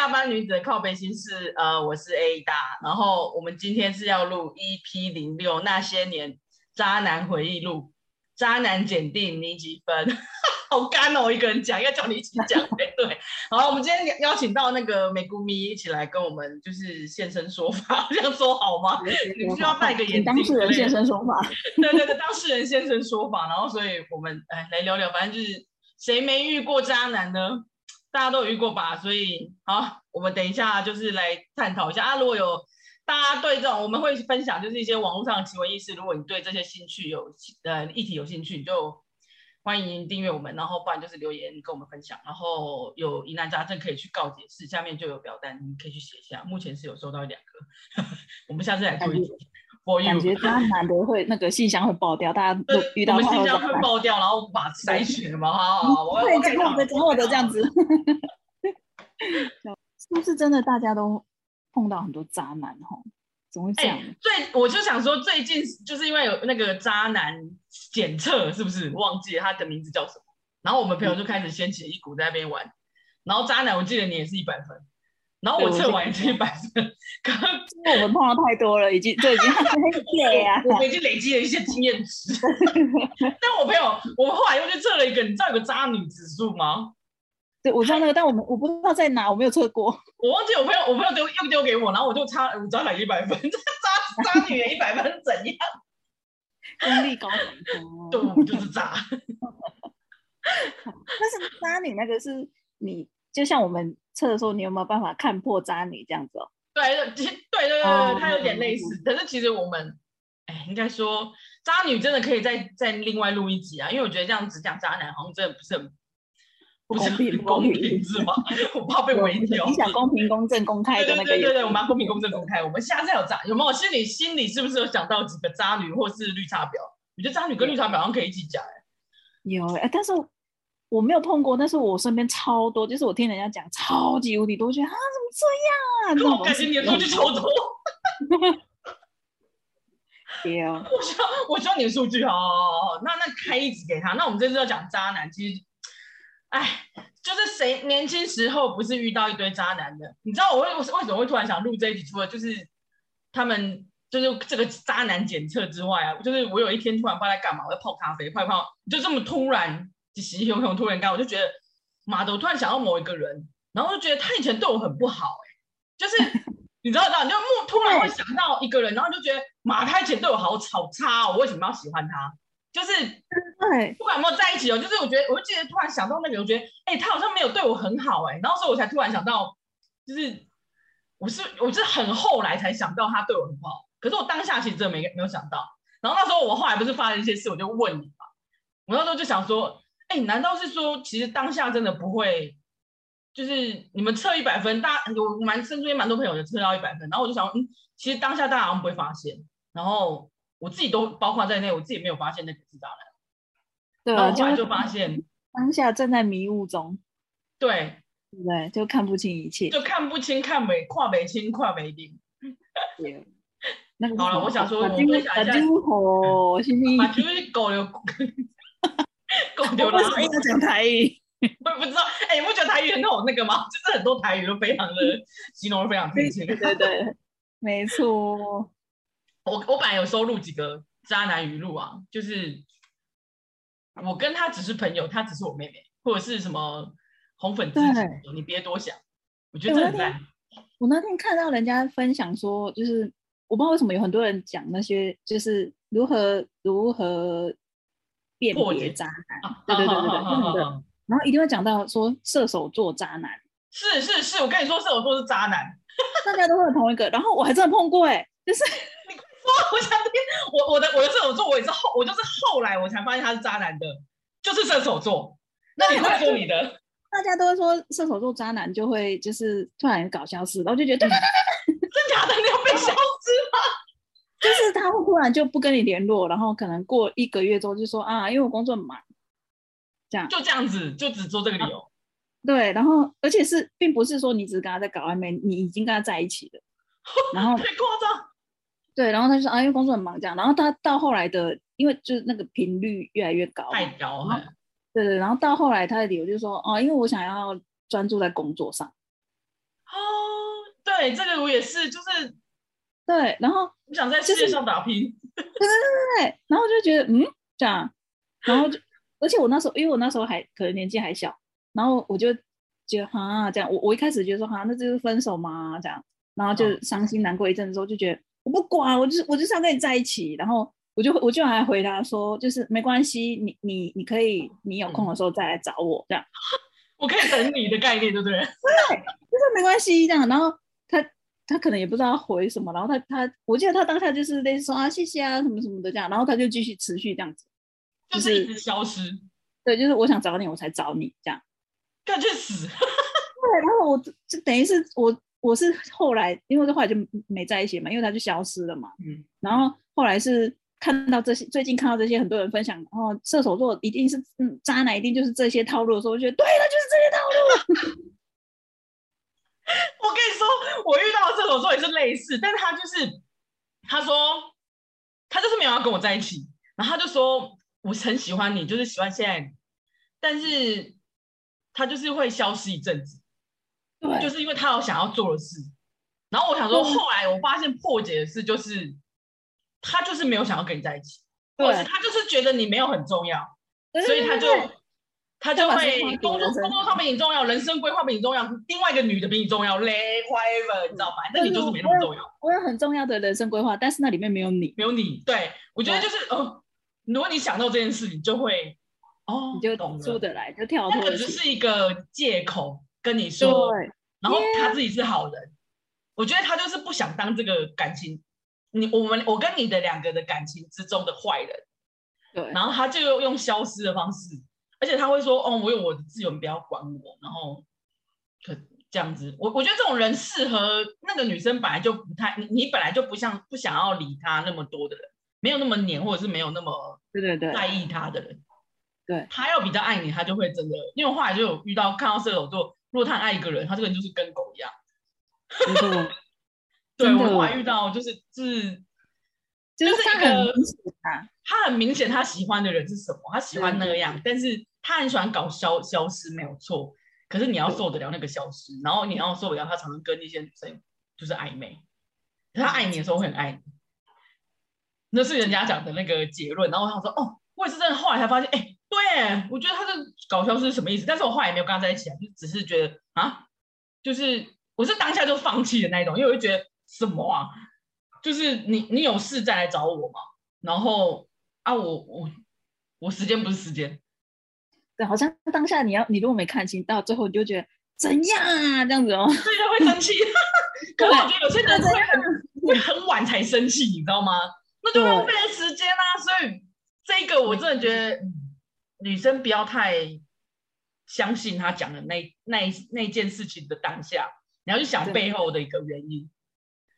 下班女子的靠背心是，呃，我是 A 大，然后我们今天是要录 EP 零六那些年渣男回忆录，渣男检定你几分？好干哦，我一个人讲，要叫你一起讲才 对。好，我们今天邀请到那个美姑咪一起来跟我们就是现身说法，这样说好吗？你需要戴个眼镜。当事人现身说法。对对对，当事人现身说法，然后所以我们哎来聊聊，反正就是谁没遇过渣男呢？大家都有遇过吧，所以好，我们等一下就是来探讨一下啊。如果有大家对这种，我们会分享就是一些网络上的奇闻异事。如果你对这些兴趣有呃议题有兴趣，你就欢迎订阅我们，然后不然就是留言跟我们分享。然后有疑难杂症可以去告解室，下面就有表单，你可以去写一下。目前是有收到一两个，我们下次来做一集。感觉他难得会那个信箱会爆掉，大家都遇到。我们信箱会爆掉，然后把筛选嘛，好好好，我会讲我的讲我的这样子。是不是真的？大家都碰到很多渣男哈？怎么会这样？欸、最我就想说，最近就是因为有那个渣男检测，是不是忘记了他的名字叫什么？然后我们朋友就开始掀起一股在那边玩。然后渣男，我记得你也是一百分。然后我测完也是一百分，可能因为我们碰到太多了，已经就已经很累啊，我们已经累积了一些经验值。但我朋友，我们后来又去测了一个，你知道有个渣女指数吗？对，我知道那个，但我们我不知道在哪，我没有测过。我忘记我朋友，我朋友丢又丢给我，然后我就差我差了一百分，渣渣女也一百分怎样？功力高很多，对，我就是渣。但是渣女那个是你，就像我们。测的时候，你有没有办法看破渣女这样子哦？对，对，对，对，对，它有点类似。可是其实我们，哎，应该说，渣女真的可以再再另外录一集啊，因为我觉得这样子讲渣男好像真的不是很不公平，不 公平是吗？我怕被围 剿。你想公平、公正、公开的那个？对对对，我们要公平、公正、公开。我们下次有渣有没有？心里心里是不是有想到几个渣女或是绿茶婊？我觉得渣女跟绿茶婊好像可以一起讲哎。有哎，但是。我没有碰过，但是我身边超多，就是我听人家讲超级无敌多，觉得啊怎么这样啊？我感觉你的数据超多。对啊，我需要我需要你的数据哦。那那开一集给他。那我们这次要讲渣男，其实，哎，就是谁年轻时候不是遇到一堆渣男的？你知道我为为什么会突然想录这一集？除了就是他们就是这个渣男检测之外啊，就是我有一天突然不知道在干嘛，我在泡咖啡，泡一泡就这么突然。喜喜熊熊突然干，我就觉得妈的，我突然想到某一个人，然后就觉得他以前对我很不好，欸，就是你知道你，就突突然会想到一个人，然后就觉得妈，他以前对我好好差哦，我为什么要喜欢他？就是对，不管有没有在一起哦，就是我觉得，我就记得突然想到那个，我觉得哎，欸，他好像没有对我很好哎，欸，然后所以我才突然想到，就是我是我是很后来才想到他对我很好，可是我当下其实真的没没有想到，然后那时候我后来不是发生一些事，我就问你嘛，我那时候就想说。哎，难道是说，其实当下真的不会，就是你们测一百分，大家有蛮身边蛮多朋友就测到一百分，然后我就想，嗯，其实当下大家好像不会发现，然后我自己都包括在内，我自己也没有发现那个是渣男。对啊，后来就发现当下正在迷雾中，对，对不对？就看不清一切，就看不清，看没，跨没清，跨没定。对，那好了，我想说，我分享一下，把狗流。狗流了，为什么要讲台语？我也不知道。哎、欸，你不觉得台语很好那个吗？就是很多台语都非常的形容的非常贴切。对对对，没错。我我本来有收录几个渣男语录啊，就是我跟他只是朋友，他只是我妹妹，或者是什么红粉知己，你别多想。我觉得这很烂。我那天看到人家分享说，就是我不知道为什么有很多人讲那些，就是如何如何。辨别渣男，对对对对对，然后一定会讲到说射手座渣男，是是是，我跟你说射手座是渣男，大家都会有同一个，然后我还真的碰过哎、欸，就是 我想听，我我的我的射手座，我也是后，我就是后来我才发现他是渣男的，就是射手座。那你会说你的？大家都会说射手座渣男就会就是突然搞消失，然后就觉得，真假的？你要被消失吗？就是他会突然就不跟你联络，然后可能过一个月之后就说啊，因为我工作很忙，这样就这样子，就只做这个理由。啊、对，然后而且是并不是说你只是跟他在搞暧昧，你已经跟他在一起了，然后太夸张。对，然后他就说啊，因为工作很忙这样，然后他到后来的，因为就是那个频率越来越高，太高了。对对，然后到后来他的理由就是说，哦，因为我想要专注在工作上。哦，对，这个我也是，就是对，然后我想在世界上打拼。对对对对对，然后就觉得嗯这样，然后就而且我那时候，因为我那时候还可能年纪还小，然后我就觉得哈这样，我我一开始觉得说哈那就是分手嘛这样，然后就伤心难过一阵子之后就觉得我不管，我就是我就是要跟你在一起，然后。我就我就还回答说，就是没关系，你你你可以，你有空的时候再来找我，这样，我可以等你的概念，对不对？对，就是没关系这样。然后他他可能也不知道回什么，然后他他我记得他当下就是类似说啊谢谢啊什么什么的这样，然后他就继续持续这样子，就是一直消失。对，就是我想找你，我才找你这样，干去死。对，然后我就等于是我我是后来，因为这后来就没在一起嘛，因为他就消失了嘛。嗯，然后后来是。看到这些，最近看到这些很多人分享，然后射手座一定是嗯渣男，一定就是这些套路的时候，我觉得对了，就是这些套路。我跟你说，我遇到的射手座也是类似，但是他就是他说他就是没有要跟我在一起，然后他就说我很喜欢你，就是喜欢现在，但是他就是会消失一阵子，对，就是因为他有想要做的事。然后我想说，后来我发现破解的事就是。他就是没有想要跟你在一起，或者是他就是觉得你没有很重要，所以他就他就会工作工作上比你重要，人生规划比你重要，另外一个女的比你重要嘞，whatever，你知道吗？那你就是没那么重要。我有很重要的人生规划，但是那里面没有你，没有你。对，我觉得就是哦，如果你想到这件事，你就会哦，你就懂出得来，就跳脱。那只是一个借口跟你说，然后他自己是好人，我觉得他就是不想当这个感情。你我们我跟你的两个的感情之中的坏人，对，然后他就用消失的方式，而且他会说，哦，我有我的自由，你不要管我，然后可这样子，我我觉得这种人适合那个女生本来就不太，你你本来就不像不想要理他那么多的人，没有那么黏，或者是没有那么对对对在意他的人，对，对，他要比较爱你，他就会真的，因为后来就有遇到看到射手座，如果他爱一个人，他这个人就是跟狗一样。对，我后来遇到就是是，就是一个他很明显他喜欢的人是什么，他喜欢那个样，但是他很喜欢搞消消失，没有错。可是你要受得了那个消失，然后你要受得了他常常跟一些女生就是暧昧，他爱你的时候会很爱你，那是人家讲的那个结论。然后我想说，哦，我也是真的，后来才发现，哎，对，我觉得他这搞笑是什么意思？但是我后来也没有跟他在一起啊，就只是觉得啊，就是我是当下就放弃的那一种，因为我就觉得。什么啊？就是你你有事再来找我嘛？然后啊，我我我时间不是时间，对，好像当下你要你如果没看清，到最后你就觉得怎样啊这样子哦，所以他会生气。可是我觉得有些人会很会很晚才生气，你知道吗？那就浪费了时间啊。所以这个我真的觉得，嗯，女生不要太相信他讲的那那那件事情的当下，你要去想背后的一个原因。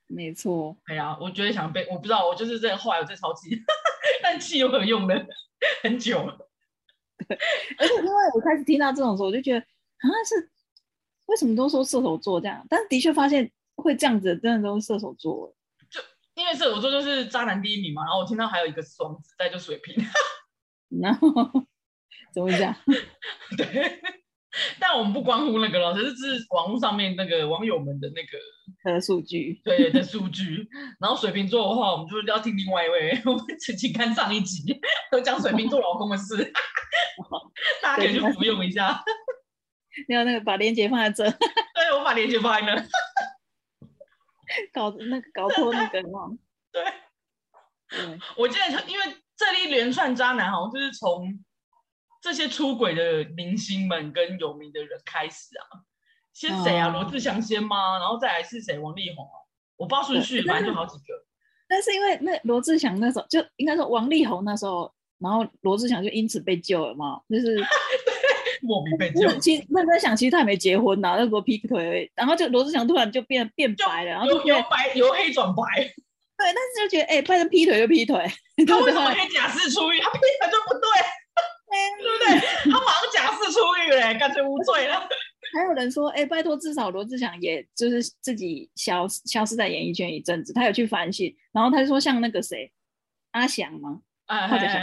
没错，哎呀，我觉得想背，我不知道，我就是这后来我在超气，但气有何用呢？很久了，对，而且因为我开始听到这种时候，我就觉得啊，是为什么都说射手座这样？但是的确发现会这样子，真的都是射手座。就因为射手座就是渣男第一名嘛，然后我听到还有一个双子，再就水瓶，然后怎么讲？对。但我们不关乎那个了，只是这是网络上面那个网友们的那个的数据，对的数据。然后水瓶座的话，我们就是要听另外一位，我们请请看上一集，都讲水瓶座老公的事，大家可以去服用一下。你要那个把链接放在这，对，我把链接放在那，搞那个搞错那个嘛。对，对，我记得因为这一连串渣男好像就是从。这些出轨的明星们跟有名的人开始啊，先谁啊？罗、哦、志祥先吗？然后再来是谁？王力宏啊？我不知道顺序，反正就好几个。但是因为那罗志祥那时候就应该说王力宏那时候，然后罗志祥就因此被救了嘛，就是 莫名被救。其实认真想，其实他还没结婚呢，那时候劈腿，然后就罗志祥突然就变变白了，然后就由白由黑转白。对，但是就觉得哎，不、欸、能劈腿就劈腿，他为什么可以假释出狱？他劈腿就不对，对不对？他马上假释出狱嘞，干脆无罪了。还有人说，哎、欸，拜托，至少罗志祥也就是自己消消失在演艺圈一阵子，他有去反省，然后他就说像那个谁，阿翔吗？哎，或者想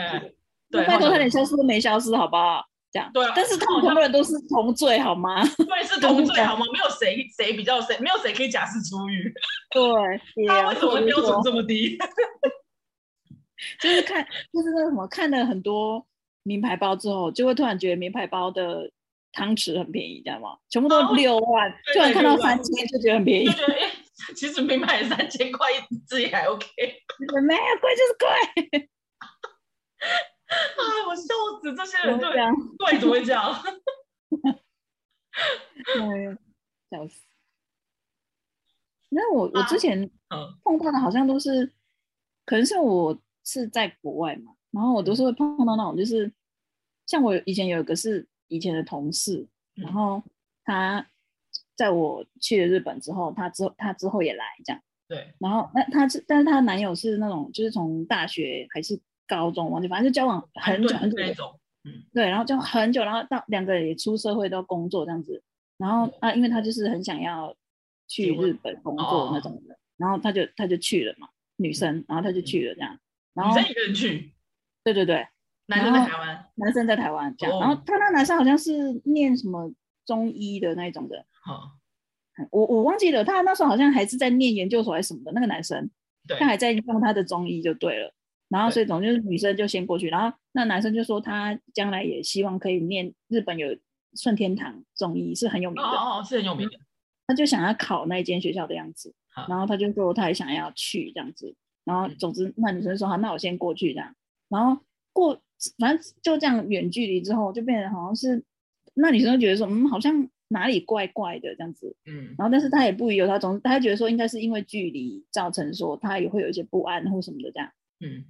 对，拜托他连消失都没消失，好不好？这样，对啊。但是他们很多人都是同罪，好吗？对，是同罪，好吗？没有谁谁比较谁，没有谁可以假释出狱。对，他为什么标准这么低？就是看，就是那什么，看了很多名牌包之后，就会突然觉得名牌包的。汤匙很便宜，知道吗？全部都六万，突、哦、然看到三千就觉得很便宜。就觉得哎，其实名牌三千块一支也还 OK。没有贵就是贵。啊！我笑死，这些人对对怎么会这样？对，笑死。那我我之前碰到的好像都是，可能是我是在国外嘛，然后我都是会碰到那种，就是像我以前有一个是。以前的同事，然后他在我去了日本之后，他之后他之后也来这样。对。然后那他是，但是他男友是那种，就是从大学还是高中忘记，反正就交往很久很久那种。嗯。对，然后就很久，然后到两个人也出社会都工作这样子。然后啊，因为他就是很想要去日本工作那种的，然后他就他就去了嘛，女生，然后他就去了这样。然后女生一个人去。对对对。男生在台湾，男生在台湾这样，oh. 然后他那男生好像是念什么中医的那种的，oh. 我我忘记了，他那时候好像还是在念研究所还是什么的，那个男生，他还在用他的中医就对了，然后所以总之就是女生就先过去，然后那男生就说他将来也希望可以念日本有顺天堂中医是很有名的，哦哦是很有名的，他就想要考那间学校的样子，oh. 然后他就说他也想要去这样子，然后总之那女生说好，那我先过去这样，然后过。反正就这样远距离之后，就变得好像是那女生就觉得说，嗯，好像哪里怪怪的这样子，嗯，然后但是她也不疑有他，总她觉得说应该是因为距离造成说她也会有一些不安或什么的这样，嗯，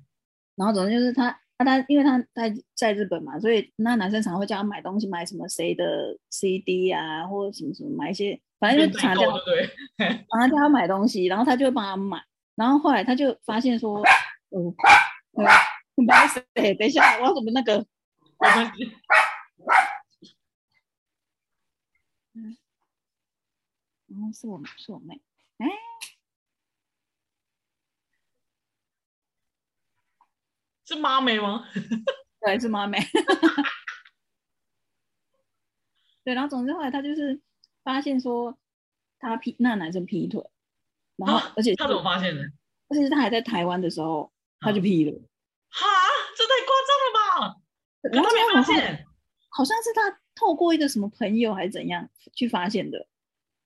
然后总之就是他他他，因为他在在日本嘛，所以那男生常常会叫他买东西，买什么谁的 CD 啊，或者什么什么买一些，反正就常常叫对，然后叫他买东西，然后他就会帮他买，然后后来他就发现说，嗯，对。不好意思，等一下，我要怎么那个？没关系。嗯，哦，是我，是我妹。哎，是妈妹吗？对，是妈妹。对，然后总之后来他就是发现说他劈那男生劈腿，然后而且他怎么发现的？而且是他还在台湾的时候他就劈了。哈，这太夸张了吧！然后他没发现，好像是他透过一个什么朋友还是怎样去发现的。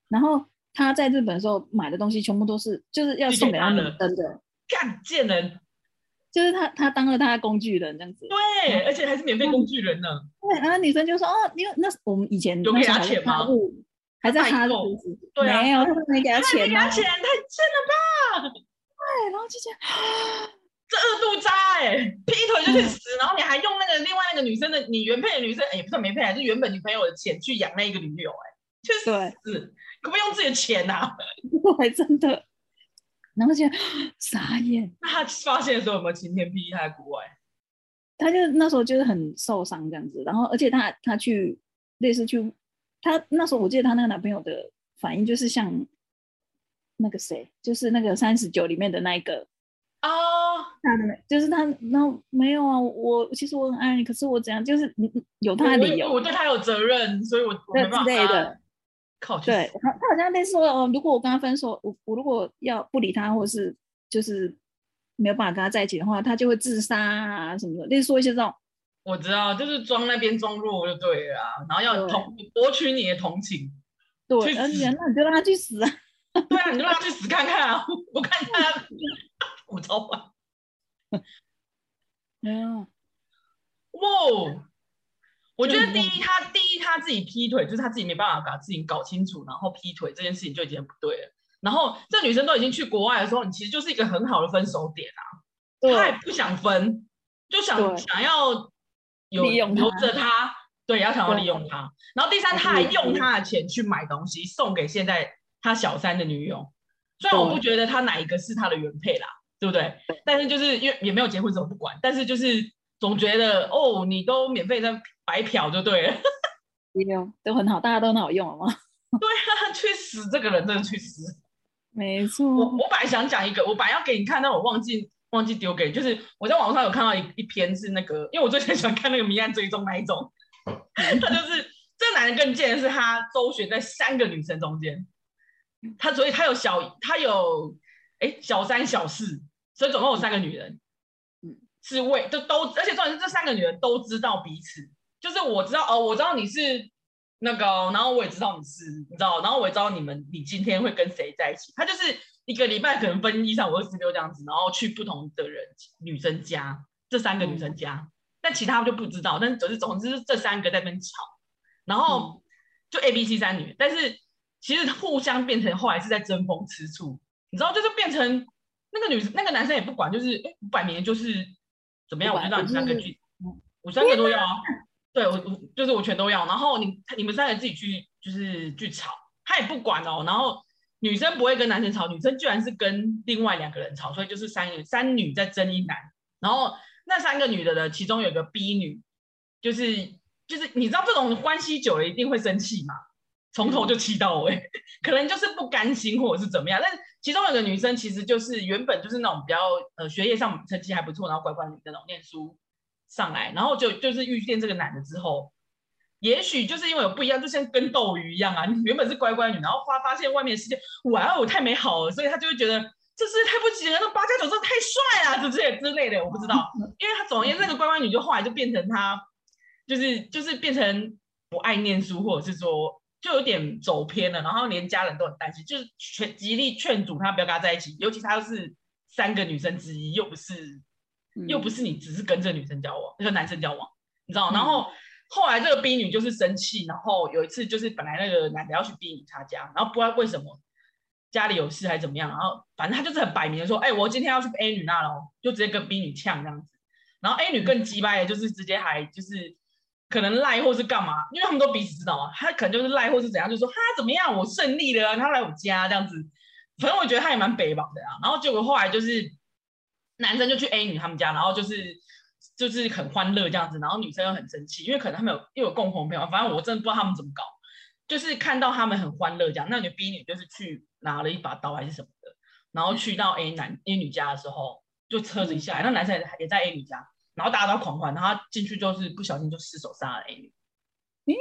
然后他在日本的时候买的东西全部都是就是要送给他女生的，干贱人，就是他他当了他的工具人这样子。对，而且还是免费工具人呢。对，然后女生就说：“哦，因为那我们以前有给他钱吗？还在他的对没有，他没给他钱，给他钱，太贱了吧！”对，然后就这样。这二度渣哎、欸，劈腿就去死，嗯，然后你还用那个另外那个女生的你原配的女生，也不算没配，还是原本女朋友的钱去养那一个女友哎、欸，去死，可不可以用自己的钱呐、啊？还，真的。然后就傻眼。那他发现的时候有没有晴天霹雳？他在国外，他就那时候就是很受伤这样子，然后而且他他去类似去，他那时候我记得他那个男朋友的反应就是像那个谁，就是那个三十九里面的那一个。哦、oh，他的就是他，那没有啊，我其实我很爱你，可是我怎样，就是你有他的理由，我，我对他有责任，所以我我没办法。的，靠，对他，他好像类似说，哦，如果我跟他分手，我我如果要不理他，或是就是没有办法跟他在一起的话，他就会自杀啊什么的，类似说一些这种。我知道，就是装那边装弱就对了啊，然后要同博取你的同情。对，而且那你就让他去死啊！对啊，你就让他去死看看啊！我看他。我超坏，没有，哇！我觉得第一，他第一他自己劈腿，就是他自己没办法把自己搞清楚，然后劈腿这件事情就已经不对了。然后这女生都已经去国外的时候，你其实就是一个很好的分手点啊。他也不想分，就想想要有留着他，对，要想要利用他。然后第三，他还用他的钱去买东西送给现在他小三的女友。虽然我不觉得他哪一个是他的原配啦，对不对？但是就是因为也没有结婚，怎么不管。但是就是总觉得哦，你都免费在白嫖就对了，用都很好，大家都很好用，好吗？对啊，去死！这个人真的去死。没错。我我本来想讲一个，我本来要给你看，但我忘记忘记丢给你。就是我在网上有看到一一篇是那个，因为我最近喜欢看那个迷案追踪那一种，他就是这个男人更贱的是，他周旋在三个女生中间。他所以他有小他有哎小三小四，所以总共有三个女人，嗯，是为就都，而且重点是这三个女人都知道彼此，就是我知道哦，我知道你是那个，然后我也知道你是，你知道，然后我也知道你们你今天会跟谁在一起，他就是一个礼拜可能分一三五二四六这样子，然后去不同的人女生家，这三个女生家，嗯、但其他就不知道，但总之总之是这三个在那边吵，然后就 A B C 三女，但是。其实互相变成后来是在争风吃醋，你知道，就是变成那个女生那个男生也不管，就是哎，五百年就是怎么样，我就让你三个去，我三个都要啊，对我我就是我全都要，然后你你们三个自己去就是去吵，他也不管哦，然后女生不会跟男生吵，女生居然是跟另外两个人吵，所以就是三女三女在争一男，然后那三个女的的其中有个 B 女，就是就是你知道这种关系久了一定会生气嘛。从头就气到尾，可能就是不甘心或者是怎么样。但是其中有个女生，其实就是原本就是那种比较呃学业上成绩还不错，然后乖乖女的那种念书上来，然后就就是遇见这个男的之后，也许就是因为有不一样，就像跟斗鱼一样啊。你原本是乖乖女，然后发发现外面的世界哇哦太美好了，所以她就会觉得这世界太不行了，那八加九真的太帅了，这些之类的，我不知道。因为她总而言之，那个乖乖女就后来就变成她，就是就是变成不爱念书，或者是说。就有点走偏了，然后连家人都很担心，就是全极力劝阻他不要跟他在一起，尤其他又是三个女生之一，又不是，嗯、又不是你只是跟这个女生交往，那个男生交往，你知道？嗯、然后后来这个 B 女就是生气，然后有一次就是本来那个男的要去 B 女他家，然后不知道为什么家里有事还是怎么样，然后反正他就是很摆明的说，哎、欸，我今天要去 A 女那喽，就直接跟 B 女呛这样子，然后 A 女更鸡掰的，就是直接还就是。可能赖或是干嘛，因为他们都彼此知道嘛，他可能就是赖或是怎样，就说他怎么样，我胜利了，他来我家这样子。反正我觉得他也蛮北方的啊。然后结果后来就是男生就去 A 女他们家，然后就是就是很欢乐这样子，然后女生又很生气，因为可能他们有又有共同朋友，反正我真的不知道他们怎么搞，就是看到他们很欢乐这样，那女 B 女就是去拿了一把刀还是什么的，然后去到 A 男 A 女家的时候，就车子一下来，那男生也在 A 女家。然后大家都狂欢，然后他进去就是不小心就失手杀了 A 女。嗯，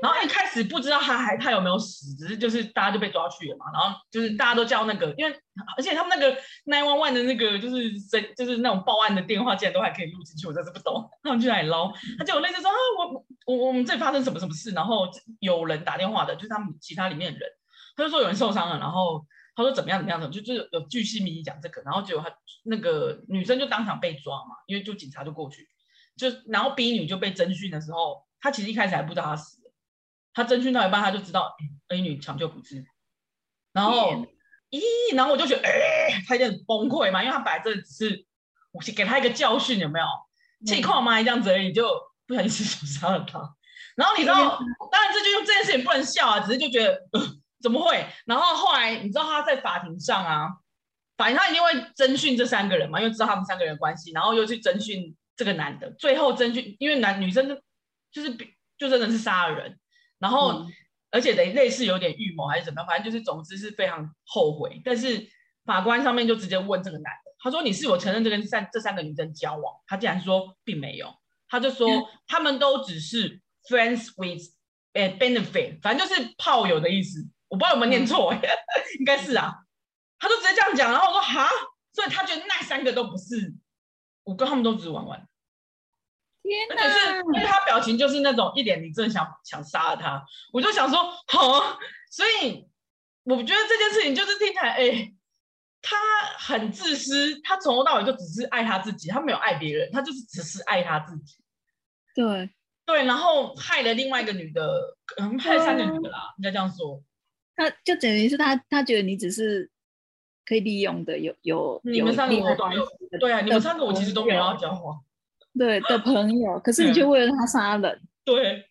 然后一开始不知道他还他有没有死，只是就是大家就被抓去了嘛。然后就是大家都叫那个，因为而且他们那个 nine one one 的那个就是就是那种报案的电话，竟然都还可以录进去，我真是不懂。他们去哪里捞？他就有类似说啊，我我我们这里发生什么什么事，然后有人打电话的，就是他们其他里面的人，他就说有人受伤了，然后。他说怎么样怎么样的，就就是有巨细靡遗讲这个，然后结果他那个女生就当场被抓嘛，因为就警察就过去，就然后 B 女就被侦讯的时候，他其实一开始还不知道她死了，他侦讯到一半他就知道 A 女抢救不治，然后咦，然后我就觉得哎，他有点崩溃嘛，因为他本来这只是我给他一个教训，有没有？气矿嘛这样子而已，就不小心 失手杀了他，然后你知道，当然这就用这件事情不能笑啊，只是就觉得。呃怎么会？然后后来你知道他在法庭上啊，法庭上一定会侦讯这三个人嘛，因为知道他们三个人的关系，然后又去侦讯这个男的。最后侦讯，因为男女生就就是就真的是杀了人，然后、嗯、而且得类似有点预谋还是怎么样，反正就是总之是非常后悔。但是法官上面就直接问这个男的，他说：“你是否承认这跟三这三个女生交往？”他竟然说并没有，他就说、嗯、他们都只是 friends with a benefit，反正就是炮友的意思。我不知道有没有念错，嗯、应该是啊。他就直接这样讲，然后我说哈，所以他觉得那三个都不是，我跟他们都只是玩玩。天哪！而且是因为他表情就是那种一脸你真的想想杀了他，我就想说好，所以我觉得这件事情就是听起来，哎，他很自私，他从头到尾就只是爱他自己，他没有爱别人，他就是只是爱他自己。对。对，然后害了另外一个女的，嗯，害了三个女的啦，应该这样说。他就等于是他，他觉得你只是可以利用的，有有你们三个我都没有，对啊，你们三个我其实都没有要交往，对的朋友，可是你却为了他杀人，对。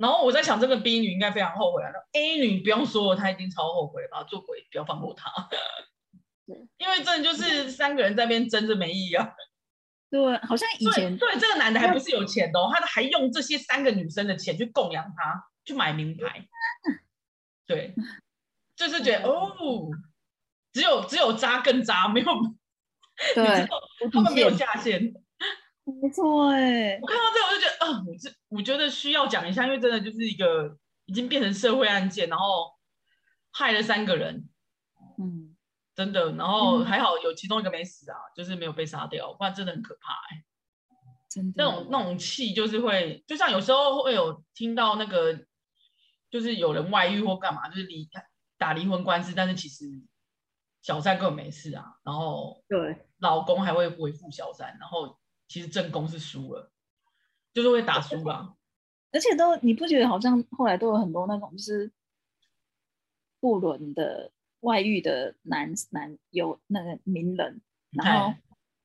然后我在想，这个 B 女应该非常后悔啊。那 A 女不用说了，她一定超后悔吧？做鬼不要放过她。对，因为真的就是三个人在那边争着没意义啊。对，好像以前对，对这个男的还不是有钱的哦，他还用这些三个女生的钱去供养他，去买名牌。对，就是觉得哦，只有只有渣更渣，没有对，他们没有下限。没错哎，我看到这个我就觉得，啊、呃，我这我觉得需要讲一下，因为真的就是一个已经变成社会案件，然后害了三个人，嗯，真的，然后还好有其中一个没死啊，就是没有被杀掉，不然真的很可怕哎，真的，那种那种气就是会，就像有时候会有听到那个，就是有人外遇或干嘛，就是离打离婚官司，但是其实小三根本没事啊，然后对，老公还会维护小三，然后。其实正宫是输了，就是会打输吧。而且都你不觉得好像后来都有很多那种就是不伦的外遇的男男有那个名人，然后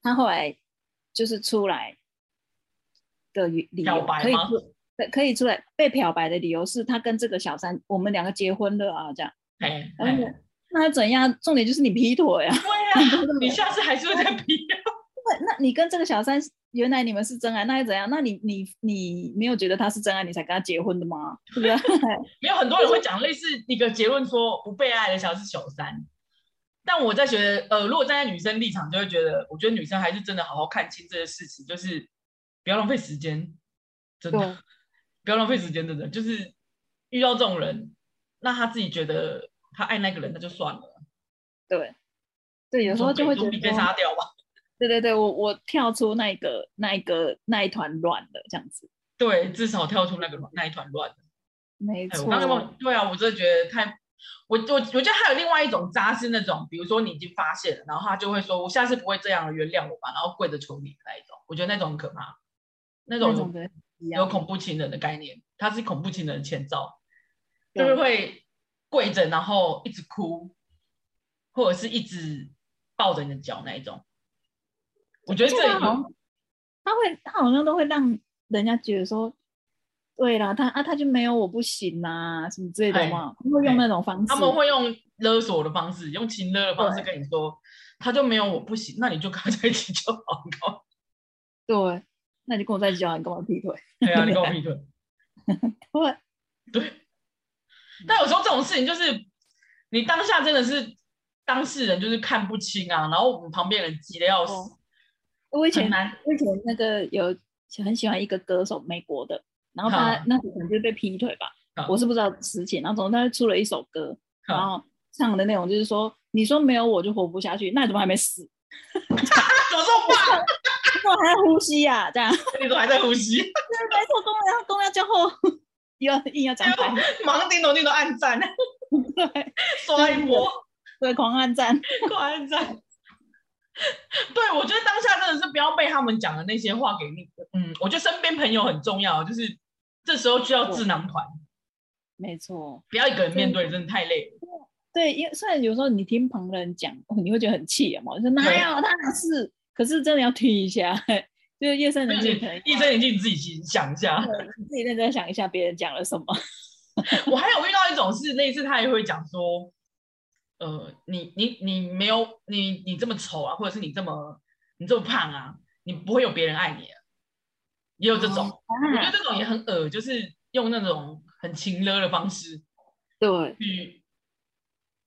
他后来就是出来的理由可以出可以出来被漂白的理由是他跟这个小三我们两个结婚了啊这样。哎，那怎样？重点就是你劈腿啊！对呀，你下次还是会再劈。那你跟这个小三原来你们是真爱，那又怎样？那你你你没有觉得他是真爱，你才跟他结婚的吗？是不是？没有很多人会讲类似一个结论说不被爱的小是小三，但我在觉得，呃，如果站在女生立场，就会觉得，我觉得女生还是真的好好看清这些事情，就是不要浪费时间，真的不要浪费时间，真的就是遇到这种人，那他自己觉得他爱那个人，那就算了。对，对，有时候就会觉得被杀掉吧。对对对，我我跳出那个那一个那一团乱的这样子。对，至少跳出那个那一团乱的。没错。刚刚对啊，我真的觉得太，我我我觉得还有另外一种渣是那种，比如说你已经发现了，然后他就会说，我下次不会这样了，原谅我吧，然后跪着求你那一种，我觉得那种很可怕，那种有恐怖情人的概念，他是恐怖情人的前兆，就是会跪着，然后一直哭，或者是一直抱着你的脚那一种。我觉得这他好像，他会，他好像都会让人家觉得说，对啦，他啊，他就没有我不行啊，什么之类的嘛，他会用那种方式，他们会用勒索的方式，用情勒的方式跟你说，他就没有我不行，那你就跟他在一起就好，对，那你跟我在一起就好，你跟我劈腿，对啊，你跟我劈腿，对，对，但有时候这种事情就是，你当下真的是当事人就是看不清啊，然后我们旁边人急得要死。哦我以前，我以前那个有很喜欢一个歌手，美国的，然后他那时候可能就被劈腿吧，我是不知道实情。然后总之他出了一首歌，然后唱的内容就是说，你说没有我就活不下去，那你怎么还没死？怎么这么棒？你怎么还在呼吸呀？这样？你怎么还在呼吸？对，没错，公要公要叫后，要硬要讲台，马上叮咚叮咚按赞，对，刷一波，对，狂按赞，狂按赞。对，我觉得当下真的是不要被他们讲的那些话给你。嗯，我觉得身边朋友很重要，就是这时候需要智囊团。没错，不要一个人面对，真的太累了。对，因为虽然有时候你听旁人讲，你会觉得很气嘛，说哪有他是，可是真的要听一下，就是夜深人静，夜深人静你自己想一下，你自己认真想一下别人讲了什么。我还有遇到一种是那一次，他也会讲说。呃，你你你没有你你这么丑啊，或者是你这么你这么胖啊，你不会有别人爱你啊，也有这种，哦、我觉得这种也很恶，就是用那种很情勒的方式，对，去，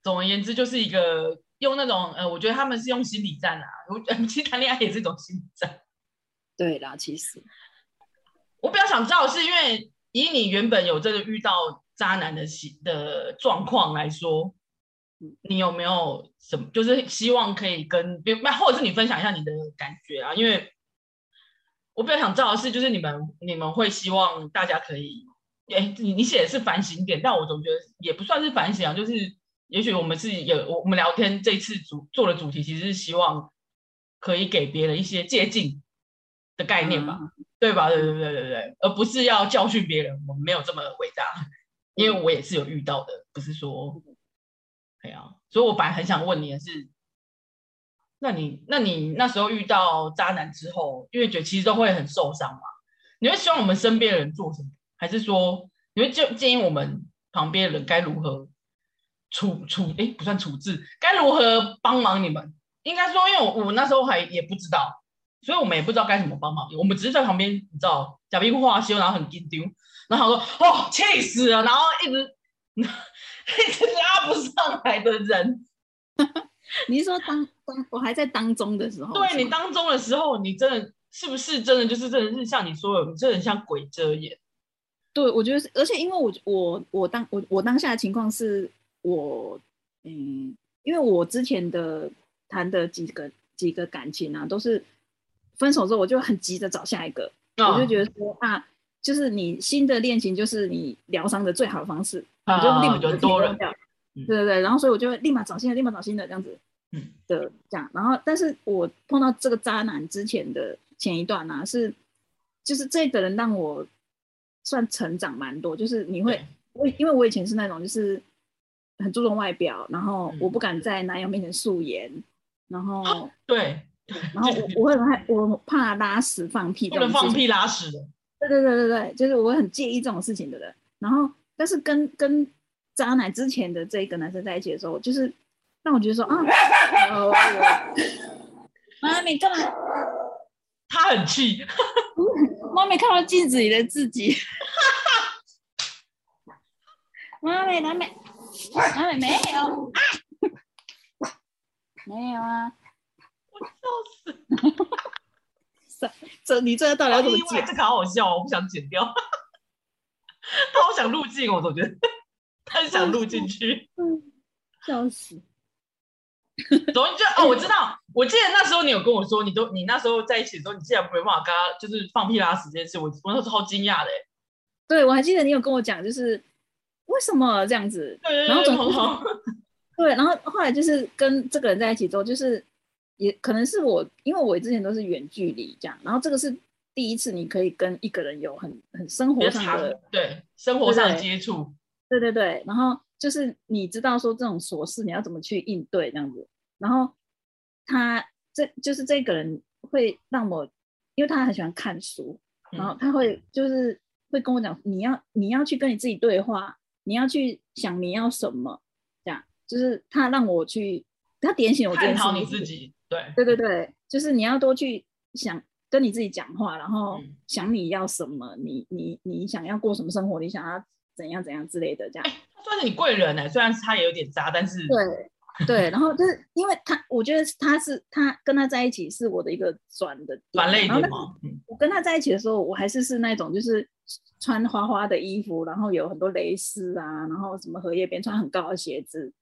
总而言之就是一个用那种呃，我觉得他们是用心理战啊，我其实谈恋爱也是一种心理战，对啦，其实我比较想知道的是，因为以你原本有这个遇到渣男的的状况来说。你有没有什么，就是希望可以跟别，或者是你分享一下你的感觉啊？因为我比较想知道的是，就是你们你们会希望大家可以，哎，你你写的是反省点，但我总觉得也不算是反省啊，就是也许我们是有我们聊天这次主做的主题，其实是希望可以给别人一些借鉴的概念吧。对吧？对对对对对，而不是要教训别人，我们没有这么伟大，因为我也是有遇到的，不是说，对啊，所以我本来很想问你的是，那你那你那时候遇到渣男之后，因为觉得其实都会很受伤嘛，你会希望我们身边的人做什么？还是说你会就建议我们旁边的人该如何处处？哎，不算处置，该如何帮忙你们？应该说，因为我我那时候还也不知道。所以我们也不知道该怎么帮忙，我们只是在旁边，你知道，假冰花修，然后很紧张，然后他说：“哦，气死了！”然后一直 一直拉不上来的人。你是说当当我还在当中的时候？对，你当中的时候，你真的是不是真的就是真的是像你说的，你真的很像鬼遮眼？对，我觉得是，而且因为我我我当我我当下的情况是我嗯，因为我之前的谈的几个几个感情啊，都是。分手之后，我就很急着找下一个，哦、我就觉得说啊，就是你新的恋情就是你疗伤的最好的方式，我、哦、就立马就丢掉。对对对，然后所以我就会立马找新的，立马找新的这样子，嗯的这样。然后，但是我碰到这个渣男之前的前一段呢、啊，是就是这个人让我算成长蛮多，就是你会我因为我以前是那种就是很注重外表，然后我不敢在男友面前素颜，然后、哦、对。然后我我会很害，我怕拉屎放屁，不能放屁拉屎的。对对对对对，就是我很介意这种事情的人。然后，但是跟跟渣男之前的这一个男生在一起的时候，就是让我觉得说啊，妈咪干嘛？他很气，妈咪看到镜子里的自己，妈咪，妈咪，妈咪没有，没有啊。我笑死！这你这到底要怎么剪？这个好好笑哦，我不想剪掉。他好想录进，我总觉得 他想录进去。笑死！总之就哦，我知道，我记得那时候你有跟我说，你都你那时候在一起的时候，你竟然没办法跟他就是放屁拉屎这件事，我我那时候超惊讶的。对，我还记得你有跟我讲，就是为什么这样子？然后怎么好？对，然后后来就是跟这个人在一起之后，就是。也可能是我，因为我之前都是远距离这样，然后这个是第一次，你可以跟一个人有很很生活上的对生活上的接触，对对对，然后就是你知道说这种琐事你要怎么去应对这样子，然后他这就是这个人会让我，因为他很喜欢看书，然后他会就是会跟我讲，你要你要去跟你自己对话，你要去想你要什么，这样就是他让我去，他点醒我，探讨你自己。对对对对，就是你要多去想跟你自己讲话，然后想你要什么，嗯、你你你想要过什么生活，你想要怎样怎样之类的，这样。他算是你贵人呢，虽然他也有点渣，但是对对，然后就是因为他，我觉得他是他跟他在一起是我的一个转的转类点嘛。我跟他在一起的时候，我还是是那种就是穿花花的衣服，然后有很多蕾丝啊，然后什么荷叶边，穿很高的鞋子，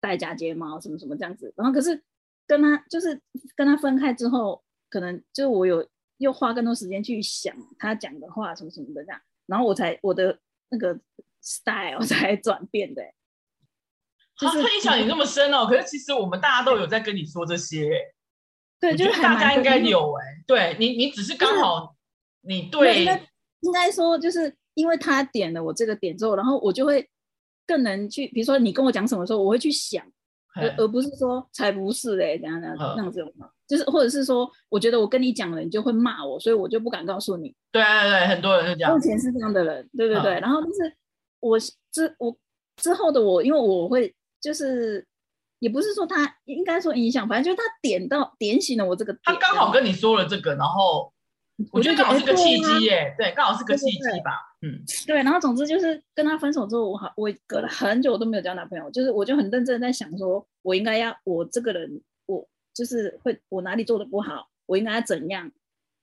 戴假睫毛什么什么这样子，然后可是。跟他就是跟他分开之后，可能就我有又花更多时间去想他讲的话什么什么的这样，然后我才我的那个 style 才转变的。就是他影响你那么深哦，可是其实我们大家都有在跟你说这些。对，就是大家应该有哎，对你你只是刚好你对，应该说就是因为他点了我这个点之后，然后我就会更能去，比如说你跟我讲什么时候，我会去想。而而不是说才不是嘞，怎样怎样这样子有吗？就是或者是说，我觉得我跟你讲了，你就会骂我，所以我就不敢告诉你。对对对，很多人是这样。目前是这样的人，对对对。然后就是我之我之后的我，因为我会就是也不是说他应该说影响，反正就是他点到点醒了我这个点。他刚好跟你说了这个，然后我觉得刚好是个契机耶，对，刚好是个契机吧。嗯，对，然后总之就是跟他分手之后，我好，我隔了很久都没有交男朋友，就是我就很认真的在想说，我应该要我这个人，我就是会我哪里做的不好，我应该要怎样，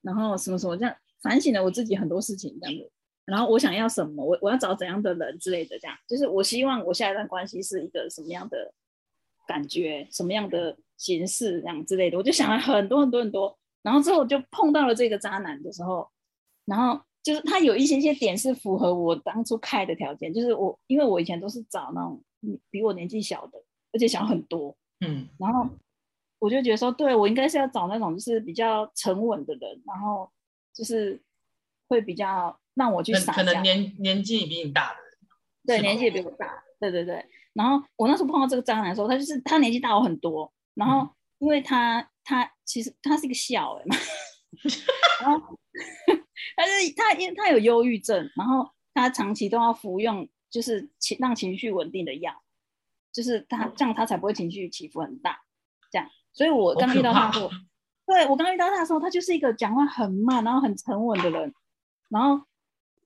然后什么什么这样反省了我自己很多事情这样子，然后我想要什么，我我要找怎样的人之类的这样，就是我希望我下一段关系是一个什么样的感觉，什么样的形式这样之类的，我就想了很多很多很多，然后之后就碰到了这个渣男的时候，然后。就是他有一些些点是符合我当初开的条件，就是我因为我以前都是找那种比我年纪小的，而且小很多，嗯，然后我就觉得说，对，我应该是要找那种就是比较沉稳的人，然后就是会比较让我去撒娇，可能年年纪比你大的，对，年纪也比我大，对对对。然后我那时候碰到这个渣男的时候，他就是他年纪大我很多，然后因为他、嗯、他其实他是一个笑哎嘛，然后 但是他因为他有忧郁症，然后他长期都要服用就是情让情绪稳定的药，就是他这样他才不会情绪起伏很大，这样。所以我刚遇到他的时候，对我刚遇到他的时候，他就是一个讲话很慢，然后很沉稳的人，然后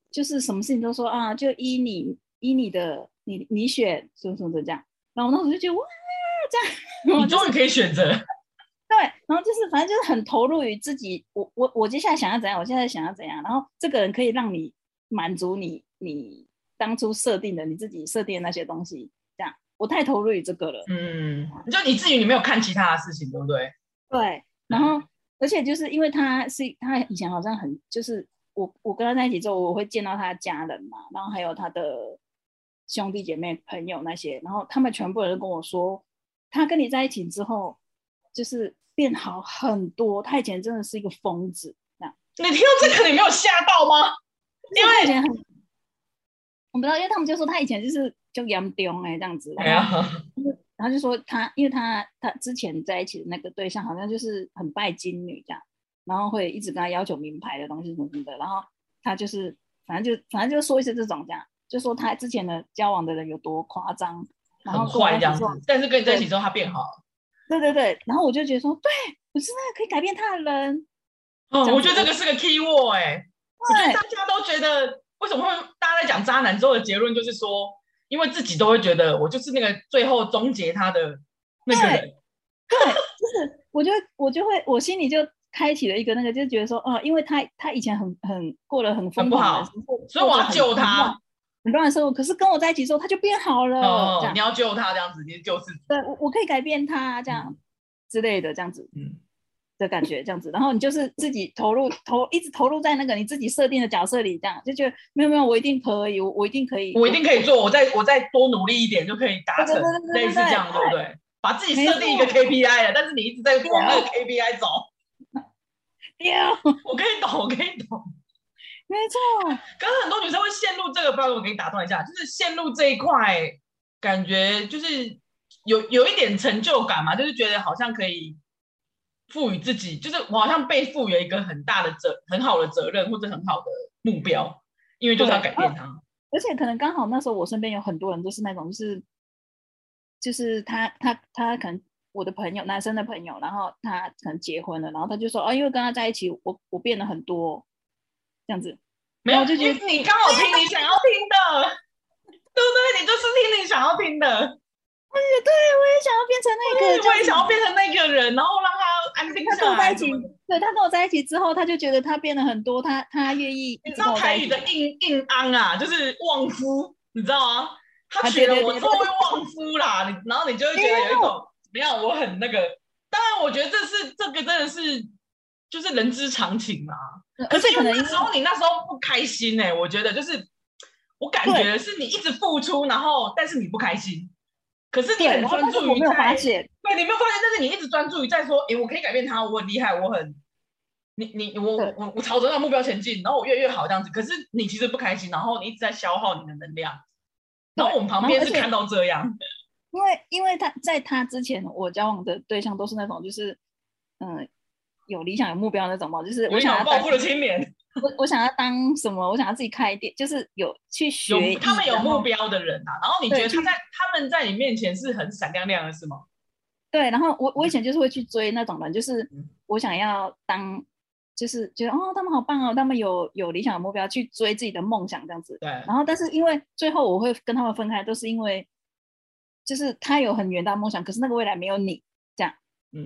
就是什么事情都说啊，就依你依你的。你你选什么什么的这样，然后我当时就觉得哇，这样，你终于可以选择，对，然后就是反正就是很投入于自己，我我我接下来想要怎样，我现在想要怎样，然后这个人可以让你满足你你当初设定的你自己设定的那些东西，这样，我太投入于这个了，嗯，就你至于你没有看其他的事情，对不对？对，然后而且就是因为他是他以前好像很就是我我跟他在一起之后，我会见到他的家人嘛，然后还有他的。兄弟姐妹、朋友那些，然后他们全部人都跟我说，他跟你在一起之后，就是变好很多。他以前真的是一个疯子，这样。你听到这个，你没有吓到吗？因为以前很，我不知道，因为他们就说他以前就是就严重哎这样子。然后，然后就说他，因为他他之前在一起的那个对象好像就是很拜金女这样，然后会一直跟他要求名牌的东西什么什么的，然后他就是反正就反正就说一些这种这样。就说他之前的交往的人有多夸张，然后坏这样子，但是跟你在一起之后他变好了。对对对，然后我就觉得说，对，我是那个可以改变他的人。嗯，我觉得这个是个 key word 哎、欸，我觉得大家都觉得为什么会大家在讲渣男之后的结论就是说，因为自己都会觉得我就是那个最后终结他的那个人。对，对就是我就我就会我心里就开启了一个那个，就觉得说，哦、嗯，因为他他以前很很过得很疯狂，所以我要救他。很乱的时候，可是跟我在一起之后，他就变好了。哦，你要救他这样子，你是救自己。对，我我可以改变他这样、嗯、之类的，这样子，嗯，的感觉这样子。然后你就是自己投入投一直投入在那个你自己设定的角色里，这样就觉得没有没有，我一定可以，我我一定可以，我一定可以做，我再我再多努力一点就可以达成类似这样，对不对？把自己设定一个 KPI 了，但是你一直在往那个 KPI 走。丢我可以懂，我可以懂。没错，可是很多女生会陷入这个，不知道我给你打断一下，就是陷入这一块，感觉就是有有一点成就感嘛，就是觉得好像可以赋予自己，就是我好像被赋予一个很大的责、很好的责任或者很好的目标，因为就是要改变他。而且可能刚好那时候我身边有很多人都是那种，就是就是他他他可能我的朋友，男生的朋友，然后他可能结婚了，然后他就说哦，因为跟他在一起，我我变了很多。这样子，没有，就觉得你刚好听你想要听的，对不对？你就是听你想要听的。我也对，我也想要变成那个，我也想要变成那个人，然后让他安定下来。他跟我在一起，对，他跟我在一起之后，他就觉得他变了很多，他他愿意。你知道台语的硬硬安啊，就是旺夫，你知道吗？他觉得我作为旺夫啦，你然后你就会觉得有一种，没有，我很那个。当然，我觉得这是这个真的是。就是人之常情嘛，可是因为那时候你那时候不开心哎、欸，我觉得就是我感觉是你一直付出，然后但是你不开心，可是你很专注于在，对，你没有发现，但是你一直专注于在说，哎、欸，我可以改变他，我很厉害，我很，你你我我我朝着那个目标前进，然后我越来越好这样子，可是你其实不开心，然后你一直在消耗你的能量，然后我们旁边是看到这样，因为因为他在他之前我交往的对象都是那种就是嗯。有理想、有目标那种嘛，就是我想要暴富的青年。我我想要当什么？我想要自己开店，就是有去学。他们有目标的人啊，然后你觉得他在他们在你面前是很闪亮亮的，是吗？对，然后我我以前就是会去追那种人，就是我想要当，就是觉得哦，他们好棒哦，他们有有理想的目标，去追自己的梦想这样子。对。然后，但是因为最后我会跟他们分开，都是因为，就是他有很远大梦想，可是那个未来没有你。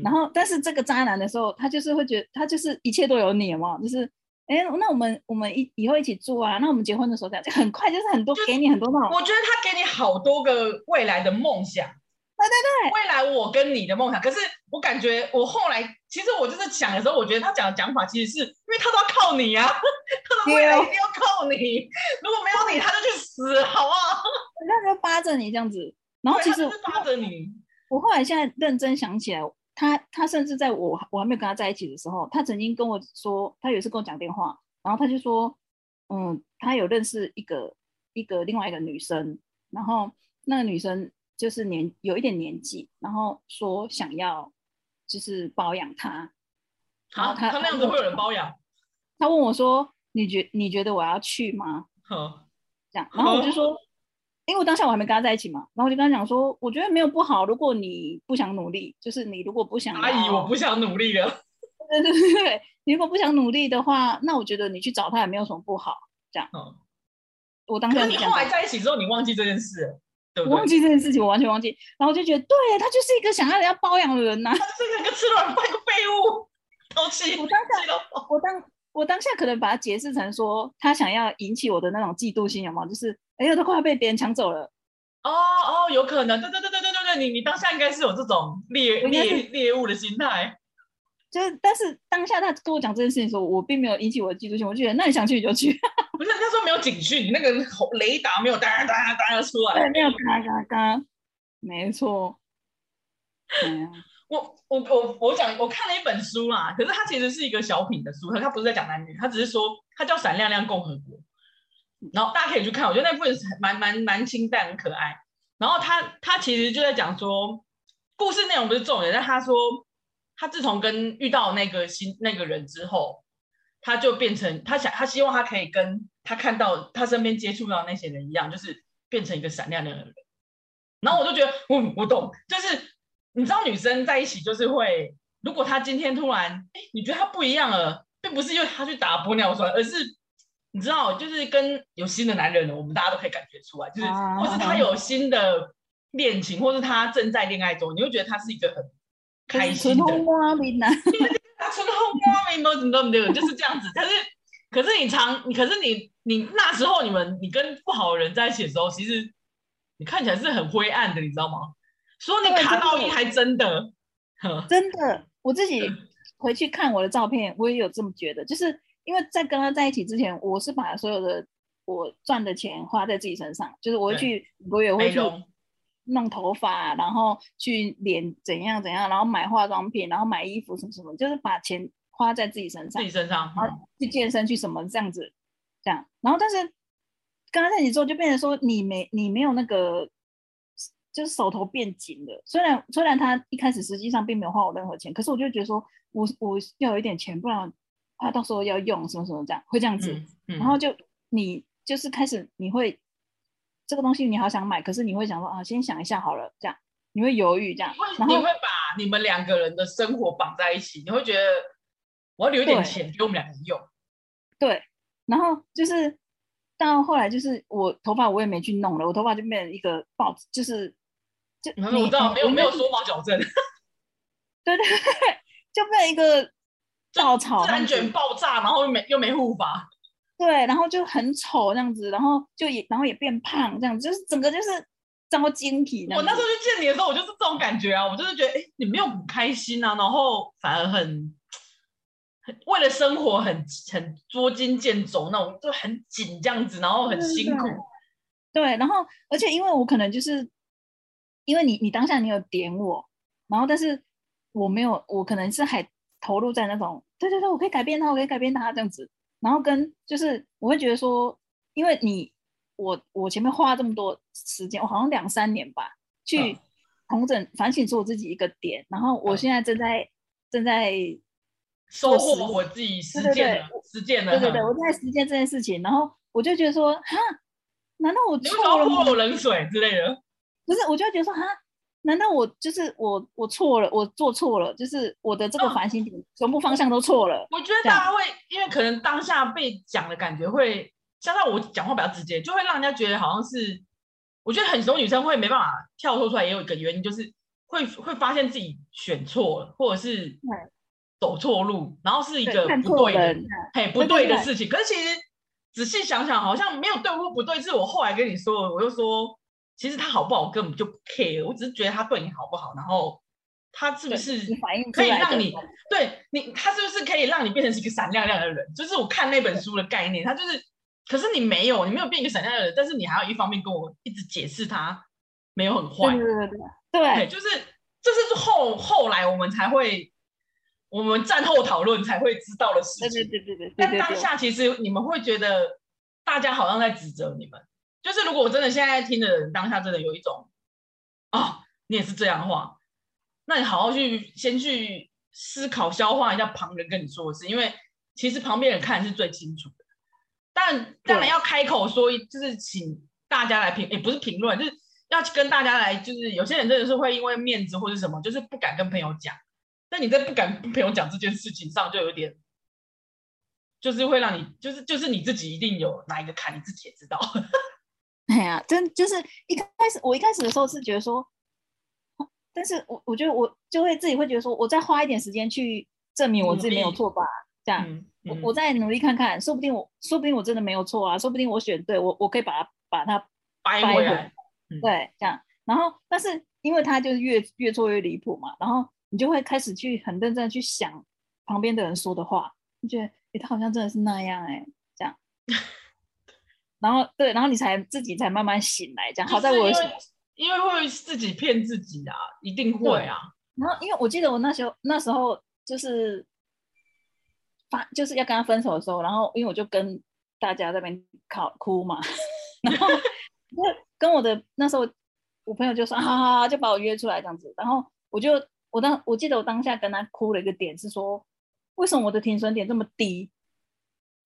然后，但是这个渣男的时候，他就是会觉得他就是一切都有你嘛，就是，哎，那我们我们一以后一起住啊，那我们结婚的时候这样，就很快就是很多给你很多那种。我觉得他给你好多个未来的梦想，对对对，未来我跟你的梦想。可是我感觉我后来其实我就是想的时候，我觉得他讲的讲法其实是因为他都要靠你啊，他的未来一定要靠你，如果没有你，他就去死，好不好？那就扒着你这样子，然后其实扒着你。我后来现在认真想起来。他他甚至在我我还没有跟他在一起的时候，他曾经跟我说，他有一次跟我讲电话，然后他就说，嗯，他有认识一个一个另外一个女生，然后那个女生就是年有一点年纪，然后说想要就是包养他。好，他他那样子会有人包养？他问我说：“你觉你觉得我要去吗？”呵这样，然后我就说，因为我当下我还没跟他在一起嘛，然后我就跟他讲说，我觉得没有不好，如果你不想努力，就是你如果不想，阿姨，我不想努力了。对对对对，你如果不想努力的话，那我觉得你去找他也没有什么不好。这样，嗯，我当下你后来在一起之后，你忘记这件事，对不对？我忘记这件事情，我完全忘记。然后我就觉得，对他就是一个想要人家包养的人呐、啊，他是一个吃软饭的废物。我当下，我当。我当下可能把它解释成说，他想要引起我的那种嫉妒心，有吗？就是，哎呀，都快要被别人抢走了。哦哦，有可能，对对对对对对对，你你当下应该是有这种猎猎猎物的心态。就是，但是当下他跟我讲这件事情的时候，我并没有引起我的嫉妒心，我就觉得那你想去你就去。不是，那时候没有警讯，你那个雷达没有哒哒哒哒出来。对，没有哒哒哒，没错。我我我我讲，我看了一本书啦，可是它其实是一个小品的书，它它不是在讲男女，它只是说它叫《闪亮亮共和国》，然后大家可以去看，我觉得那部分是蛮蛮蛮清淡、很可爱。然后他他其实就在讲说，故事内容不是重点，但他说他自从跟遇到那个新那个人之后，他就变成他想他希望他可以跟他看到他身边接触到那些人一样，就是变成一个闪亮亮的人。然后我就觉得，我我懂，就是。你知道女生在一起就是会，如果她今天突然，哎，你觉得她不一样了，并不是因为她去打玻尿酸，而是你知道，就是跟有新的男人了，我们大家都可以感觉出来，就是或是他有新的恋情，或是他正在恋爱中，你会觉得他是一个很开心的。春风花明啊，春风花明，怎么怎么怎么，就是这样子。可是，可是你常，你可是你，你那时候你们，你跟不好的人在一起的时候，其实你看起来是很灰暗的，你知道吗？说你卡到你还真的，真的，我自己回去看我的照片，我也有这么觉得。就是因为在跟他在一起之前，我是把所有的我赚的钱花在自己身上，就是我会去，我也会去弄头发，然后去脸怎样怎样，然后买化妆品，然后买衣服什么什么，就是把钱花在自己身上，自己身上，然后去健身去什么这样子，这样。然后但是跟他在一起之后，就变成说你没你没有那个。就是手头变紧了，虽然虽然他一开始实际上并没有花我任何钱，可是我就觉得说我我要有一点钱，不然他到时候要用什么什么这样会这样子，嗯嗯、然后就你就是开始你会这个东西你好想买，可是你会想说啊，先想一下好了，这样你会犹豫这样，然后你会把你们两个人的生活绑在一起，你会觉得我要留一点钱给我们两个人用，对，然后就是到后来就是我头发我也没去弄了，我头发就变成一个报纸，就是。我知道，没有没有说毛矫正，对对对，就变成一个稻草，自然卷爆炸，然后又没又没护法，对，然后就很丑这样子，然后就也然后也变胖这样子，就是整个就是长晶体。我那时候去见你的时候，我就是这种感觉啊，我就是觉得，哎，你没有很开心啊，然后反而很很为了生活很很捉襟见肘那种，就很紧这样子，然后很辛苦。对，然后而且因为我可能就是。因为你你当下你有点我，然后但是我没有，我可能是还投入在那种，对对对，我可以改变他，我可以改变他这样子，然后跟就是我会觉得说，因为你我我前面花了这么多时间，我好像两三年吧，去重整反省出我自己一个点，然后我现在正在、嗯、正在收获我自己实践的实践的，对对对，我正在实践这件事情，然后我就觉得说，哈，难道我错了吗？泼我冷水之类的。不是，我就觉得说，哈，难道我就是我，我错了，我做错了，就是我的这个反省点，全部方向都错了。我觉得大家会，因为可能当下被讲的感觉会，加上我讲话比较直接，就会让人家觉得好像是，我觉得很多女生会没办法跳脱出来，也有一个原因，就是会会发现自己选错了，或者是走错路，然后是一个不对的，嘿，不对的事情。可是其实仔细想想，好像没有对或不对，是我后来跟你说，我就说。其实他好不好，我根本就不 care，我只是觉得他对你好不好，然后他是不是可以让你对你，他是不是可以让你变成是一个闪亮亮的人？就是我看那本书的概念，他就是，可是你没有，你没有变一个闪亮亮的人，但是你还要一方面跟我一直解释他没有很坏，对对对对，对，就是这是后后来我们才会，我们战后讨论才会知道的事情，对对对对对，但当下其实你们会觉得大家好像在指责你们。就是如果我真的现在听的人当下真的有一种，哦，你也是这样的话，那你好好去先去思考消化一下旁人跟你说的事，因为其实旁边人看是最清楚的。但当然要开口说，就是请大家来评，也不是评论，就是要跟大家来，就是有些人真的是会因为面子或者什么，就是不敢跟朋友讲。但你在不敢跟朋友讲这件事情上，就有点，就是会让你，就是就是你自己一定有哪一个坎，你自己也知道。哎呀，真就是一开始，我一开始的时候是觉得说，但是我我觉得我就会自己会觉得说，我再花一点时间去证明我自己没有错吧，这样，嗯嗯、我我再努力看看，说不定我说不定我真的没有错啊，说不定我选对，我我可以把它把它掰回来，嗯、对，这样，然后但是因为他就是越越错越离谱嘛，然后你就会开始去很认真的去想旁边的人说的话，你觉得，哎，他好像真的是那样、欸，哎，这样。然后对，然后你才自己才慢慢醒来，这样。好在我因为会自己骗自己啊，一定会啊。然后因为我记得我那时候那时候就是发就是要跟他分手的时候，然后因为我就跟大家在那边靠哭嘛，然后 跟我的那时候我朋友就说哈哈哈，就把我约出来这样子。然后我就我当我记得我当下跟他哭了一个点是说，为什么我的停损点这么低？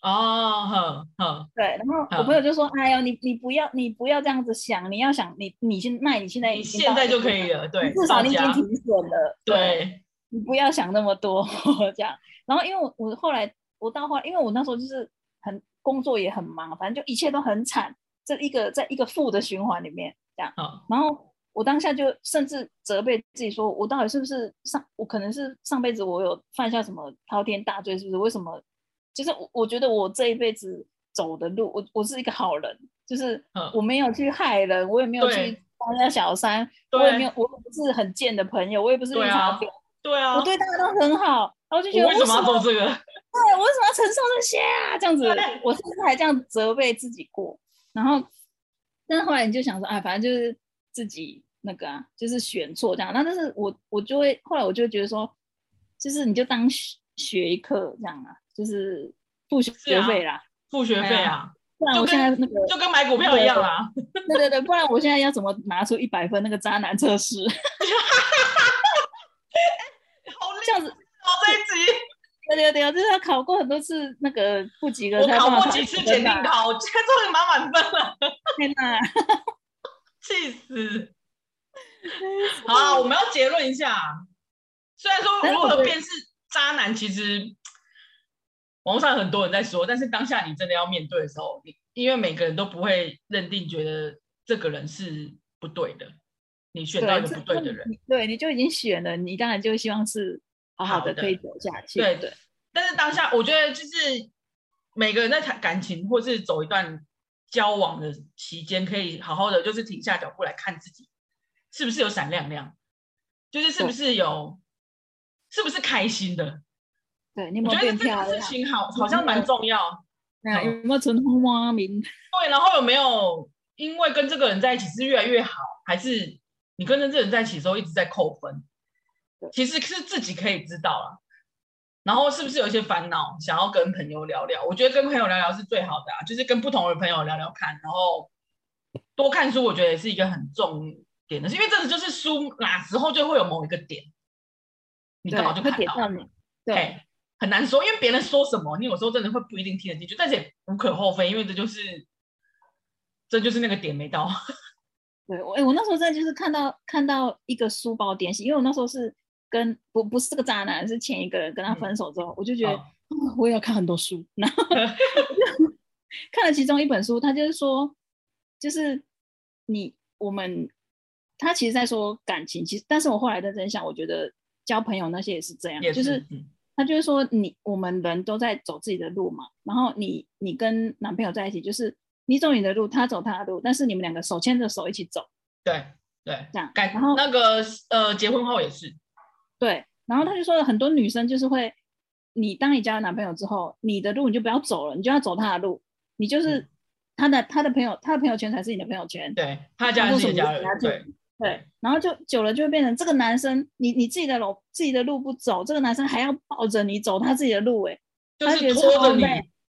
哦，好，好，对，然后我朋友就说：“哎呦，你你不要，你不要这样子想，你要想，你你现那你现在你现在就可以了，对，至少你已经停损了，对，你不要想那么多 这样。然后因为我我后来我到后来，因为我那时候就是很工作也很忙，反正就一切都很惨，这一个在一个负的循环里面这样。然后我当下就甚至责备自己说，我到底是不是上我可能是上辈子我有犯下什么滔天大罪，是不是？为什么？”其实我我觉得我这一辈子走的路，我我是一个好人，就是我没有去害人，我也没有去当人家小三，我也没有，我不是很贱的朋友，我也不是绿茶婊，对啊，我对大家都很好，然后就觉得为什么要做这个？对，我为什么要承受这些啊？这样子，我甚至还这样责备自己过，然后，但是后来你就想说，啊，反正就是自己那个啊，就是选错这样，那但是我我就会后来我就会觉得说，就是你就当学一课这样啊。就是付学费啦，付学费啊，不然我现在那个就跟买股票一样啦。对对对，不然我现在要怎么拿出一百分那个渣男测试？好这样子，好这一集。对对对，就是他考过很多次那个不及格，我考过几次检定考，我今天终于满满分了。天哪，气死！好，我们要结论一下，虽然说如何辨识渣男，其实。网上很多人在说，但是当下你真的要面对的时候，你因为每个人都不会认定觉得这个人是不对的，你选到一个不对的人，对，对，你就已经选了，你当然就希望是好好的。可以走下去。对对，但是当下我觉得就是每个人在谈感情或是走一段交往的期间，可以好好的就是停下脚步来看自己是不是有闪亮亮，就是是不是有，是不是开心的。对，你有没有变漂亮？这个事情好，好像蛮重要。那有没有成功花名？对，然后有没有因为跟这个人在一起是越来越好，还是你跟着这个人在一起的时候一直在扣分？其实是自己可以知道了。然后是不是有一些烦恼想要跟朋友聊聊？我觉得跟朋友聊聊是最好的啊，就是跟不同的朋友聊聊看，然后多看书，我觉得也是一个很重点的，是因为这个就是书哪时候就会有某一个点，你刚好就看到了。对。很难说，因为别人说什么，你有时候真的会不一定听得进去，但是也无可厚非，因为这就是，这就是那个点没到。对，我、欸、我那时候在就是看到看到一个书包点醒，因为我那时候是跟不不是这个渣男，是前一个人跟他分手之后，嗯、我就觉得、我也要看很多书，然后看了其中一本书，他就是说，就是你我们他其实在说感情，其实但是我后来认真想，我觉得交朋友那些也是这样，是就是。嗯他就是说你，我们人都在走自己的路嘛。然后你你跟男朋友在一起，就是你走你的路，他走他的路，但是你们两个手牵着手一起走。对对，这样。然后那个呃，结婚后也是。对，然后他就说很多女生就是会，你当你交了男朋友之后，你的路你就不要走了，你就要走他的路，你就是他的、嗯、他的朋友，他的朋友圈才是你的朋友圈。对，他家人是你家人。对。对，然后就久了就会变成这个男生，你你自己的路自己的路不走，这个男生还要抱着你走他自己的路，哎，就是拖着你，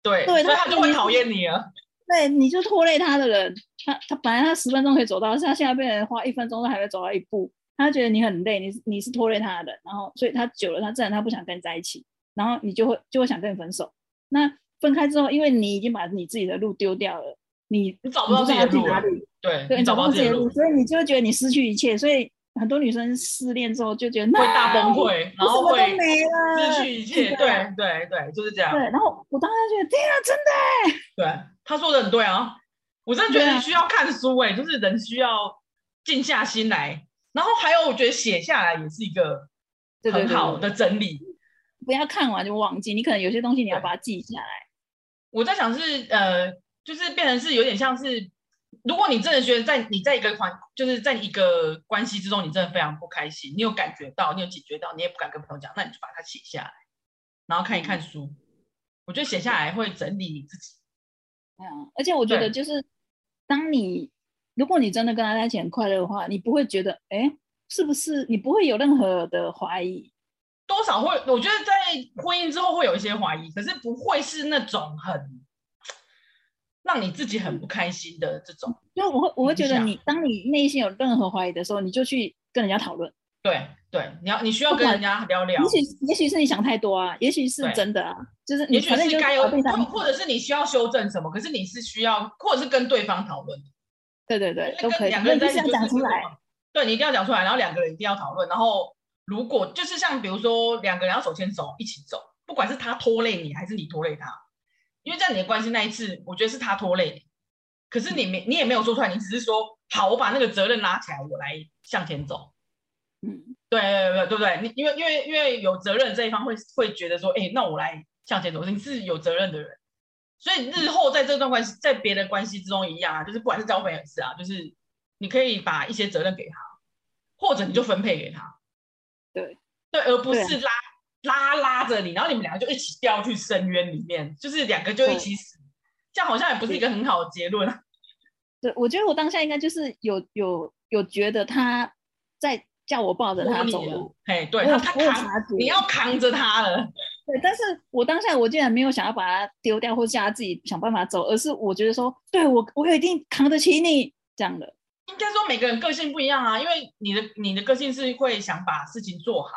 对，对，他就会讨厌你啊。对，你就拖累他的人，他他本来他十分钟可以走到，是他现在被人花一分钟都还没走到一步，他觉得你很累，你你是拖累他的，然后所以他久了，他自然他不想跟你在一起，然后你就会就会想跟你分手。那分开之后，因为你已经把你自己的路丢掉了，你你找不到自己的路，对，对，你找不到自己的路，所以你就会觉得你失去一切，所以。很多女生失恋之后就觉得会大崩溃，然后会失去一切。对对对，就是这样。对，然后我当时觉得天啊，真的。对，他说的很对啊，我真的觉得你需要看书哎，就是人需要静下心来。然后还有，我觉得写下来也是一个很好的整理。不要看完就忘记，你可能有些东西你要把它记下来。我在想是呃，就是变成是有点像是。如果你真的觉得在你在一个环，就是在一个关系之中，你真的非常不开心，你有感觉到，你有警觉到，你也不敢跟朋友讲，那你就把它写下来，然后看一看书。嗯、我觉得写下来会整理你自己。嗯，而且我觉得就是，当你如果你真的跟他在一起很快乐的话，你不会觉得，哎，是不是？你不会有任何的怀疑，多少会，我觉得在婚姻之后会有一些怀疑，可是不会是那种很。让你自己很不开心的这种，因为我会我会觉得你，当你内心有任何怀疑的时候，你就去跟人家讨论。对对，你要你需要跟人家聊聊。也许也许是你想太多啊，也许是真的啊，就是也许是该有，或者是你需要修正什么，可是你是需要，或者是跟对方讨论。对对对，都可以。两个人在一起要讲出来。对，你一定要讲出来，然后两个人一定要讨论。然后如果就是像比如说两个人要手牵手一起走，不管是他拖累你还是你拖累他。因为在你的关系那一次，我觉得是他拖累你，可是你没你也没有说出来，你只是说好，我把那个责任拉起来，我来向前走。嗯，对对对对不对？你因为因为因为有责任这一方会会觉得说，哎，那我来向前走，你是有责任的人，所以日后在这段关系，在别的关系之中一样啊，就是不管是交朋友也是啊，就是你可以把一些责任给他，或者你就分配给他。对对，而不是拉。拉拉着你，然后你们两个就一起掉去深渊里面，就是两个就一起死，这样好像也不是一个很好的结论。对，我觉得我当下应该就是有有有觉得他在叫我抱着他走路，嘿，对，他他扛，你要扛着他了。对，但是我当下我竟然没有想要把他丢掉，或者叫他自己想办法走，而是我觉得说，对我我一定扛得起你这样的。应该说每个人个性不一样啊，因为你的你的个性是会想把事情做好。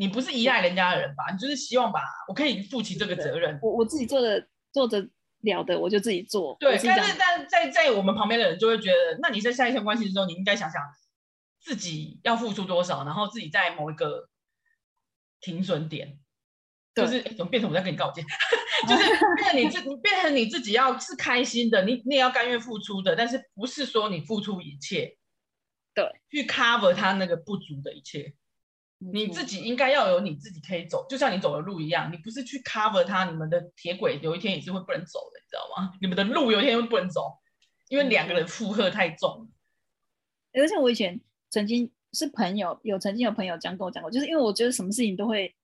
你不是依赖人家的人吧？你就是希望把我可以负起这个责任。我我自己做的做的了的，我就自己做。对，但是但在在我们旁边的人就会觉得，那你在下一层关系之中，你应该想想自己要付出多少，然后自己在某一个停损点，就是怎么变成我在跟你告诫，就是 变成你自变成你自己要是开心的，你你也要甘愿付出的，但是不是说你付出一切，对，去 cover 他那个不足的一切。你自己应该要有你自己可以走，就像你走的路一样，你不是去 cover 它，你们的铁轨有一天也是会不能走的，你知道吗？你们的路有一天会不能走，因为两个人负荷太重。而且我以前曾经是朋友，有曾经有朋友这样跟我讲过，就是因为我觉得什么事情都会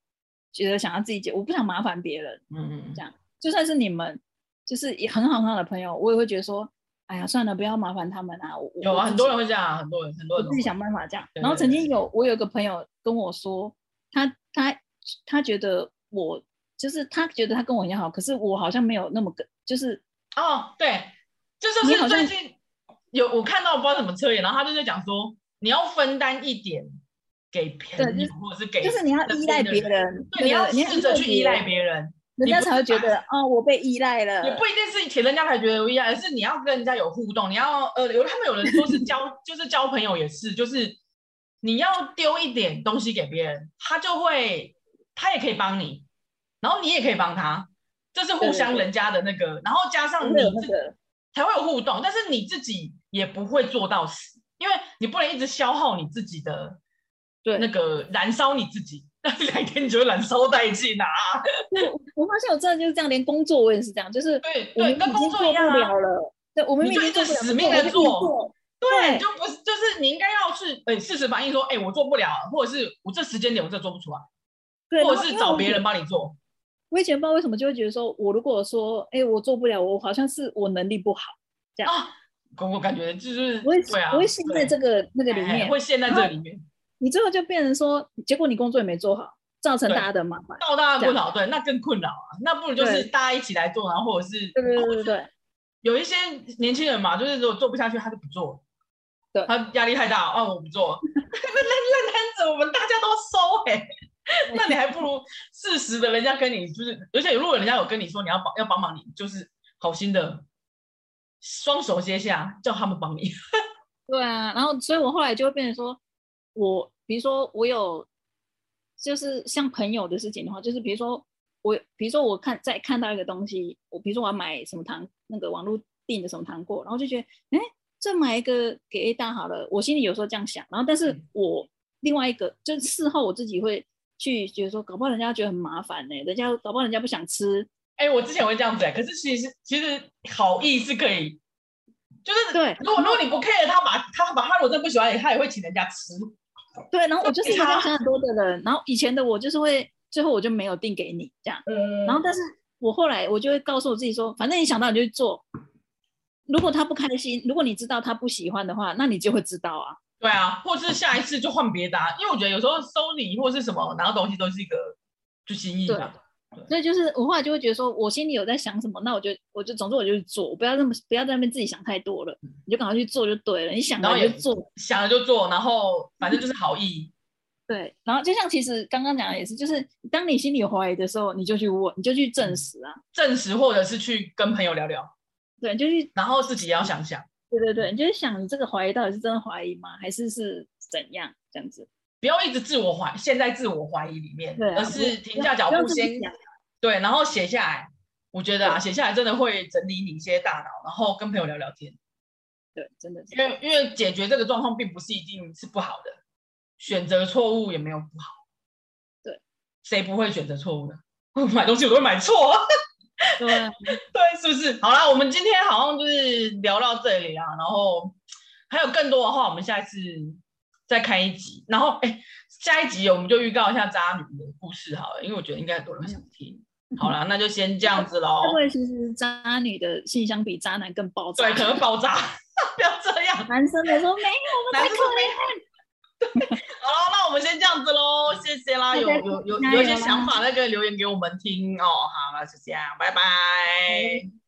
觉得想要自己解，我不想麻烦别人，嗯嗯，这样就算是你们就是也很好很好的朋友，我也会觉得说。哎呀，算了，不要麻烦他们啊！有啊，很多人会这样，很多人，很多人自己想办法这样。然后曾经有我有个朋友跟我说，他他他觉得我就是他觉得他跟我一样好，可是我好像没有那么跟，就是哦，对，就是是最近有我看到不知道什么测验，然后他就在讲说，你要分担一点给朋友，或者是给，就是你要依赖别人，对，你要试着去依赖别人。人家才会觉得 哦，我被依赖了。也不一定是铁，人家才觉得有依赖，而是你要跟人家有互动，你要呃，有他们有人说是交，就是交朋友也是，就是你要丢一点东西给别人，他就会，他也可以帮你，然后你也可以帮他，这是互相人家的那个，然后加上你这个才会有互动，但是你自己也不会做到死，因为你不能一直消耗你自己的，对那个燃烧你自己。两天你就会燃烧殆尽啊！我发现我真的就是这样，连工作我也是这样，就是对对，跟工作一样了。对，我们明明就死命的做，对，就不是，就是你应该要去哎，事实反映说，哎，我做不了，或者是我这时间点我真的做不出来，对，或者是找别人帮你做。我以前不知道为什么就会觉得说，我如果说，哎，我做不了，我好像是我能力不好这样啊。我感觉就是我会对啊，我会陷在这个那个里面，会陷在这里面。你最后就变成说，结果你工作也没做好，造成大家的麻烦，造大家困扰，对，那更困扰啊。那不如就是大家一起来做，然后或者是对对对对对，有一些年轻人嘛，就是如果做不下去，他就不做。对，他压力太大，啊，我不做。那烂烂摊子，我们大家都收哎、欸。那你还不如适时的，人家跟你就是，而且如果人家有跟你说你要帮要帮忙你，就是好心的双手接下，叫他们帮你。对啊，然后所以我后来就会变成说，我比如说我有，就是像朋友的事情的话，就是比如说我，比如说我看在看到一个东西，我比如说我要买什么糖，那个网络订的什么糖果，然后就觉得，哎，这买一个给 A 大好了，我心里有时候这样想，然后但是我另外一个就是事后我自己会。去觉得说，搞不好人家觉得很麻烦呢、欸，人家搞不好人家不想吃。哎、欸，我之前会这样子、欸，可是其实其实好意是可以，就是对。如果如果你不 care 他把他把他如果真的不喜欢，他也会请人家吃。对，然后我就是一个想很多的人，然后以前的我就是会最后我就没有定给你这样。嗯。然后但是我后来我就会告诉我自己说，反正你想到你就去做。如果他不开心，如果你知道他不喜欢的话，那你就会知道啊。对啊，或是下一次就换别的、啊，因为我觉得有时候收礼或是什么拿到东西都是一个就心意嘛。对，所以就是我后来就会觉得说，我心里有在想什么，那我就我就总之我就去做，我不要那么不要在那边自己想太多了，你就赶快去做就对了。你想了就做，想了就做，然后反正就是好意。对，然后就像其实刚刚讲的也是，就是当你心里有怀疑的时候，你就去问，你就去证实啊，证实或者是去跟朋友聊聊。对，就去，然后自己也要想想。对对对，你就是想你这个怀疑到底是真的怀疑吗？还是是怎样这样子？不要一直自我怀，陷在自我怀疑里面，对啊，而是停下脚步先，对，然后写下来。我觉得啊，写下来真的会整理你一些大脑，然后跟朋友聊聊天。对，真的是，因为因为解决这个状况并不是一定是不好的，选择错误也没有不好。对，谁不会选择错误的？买东西我都会买错。对 对，是不是？好啦，我们今天好像就是聊到这里啊，然后还有更多的话，我们下一次再开一集。然后，哎，下一集我们就预告一下渣女的故事好了，因为我觉得应该很多人会想听。好啦，那就先这样子喽。因为其实渣女的信箱比渣男更爆炸，对，可能爆炸，不要这样。男生的说没有，男生说没有。好了，那我们先这样子喽，谢谢啦。有有有有一些想法，那个留言给我们听哦。好，了就这样，拜拜。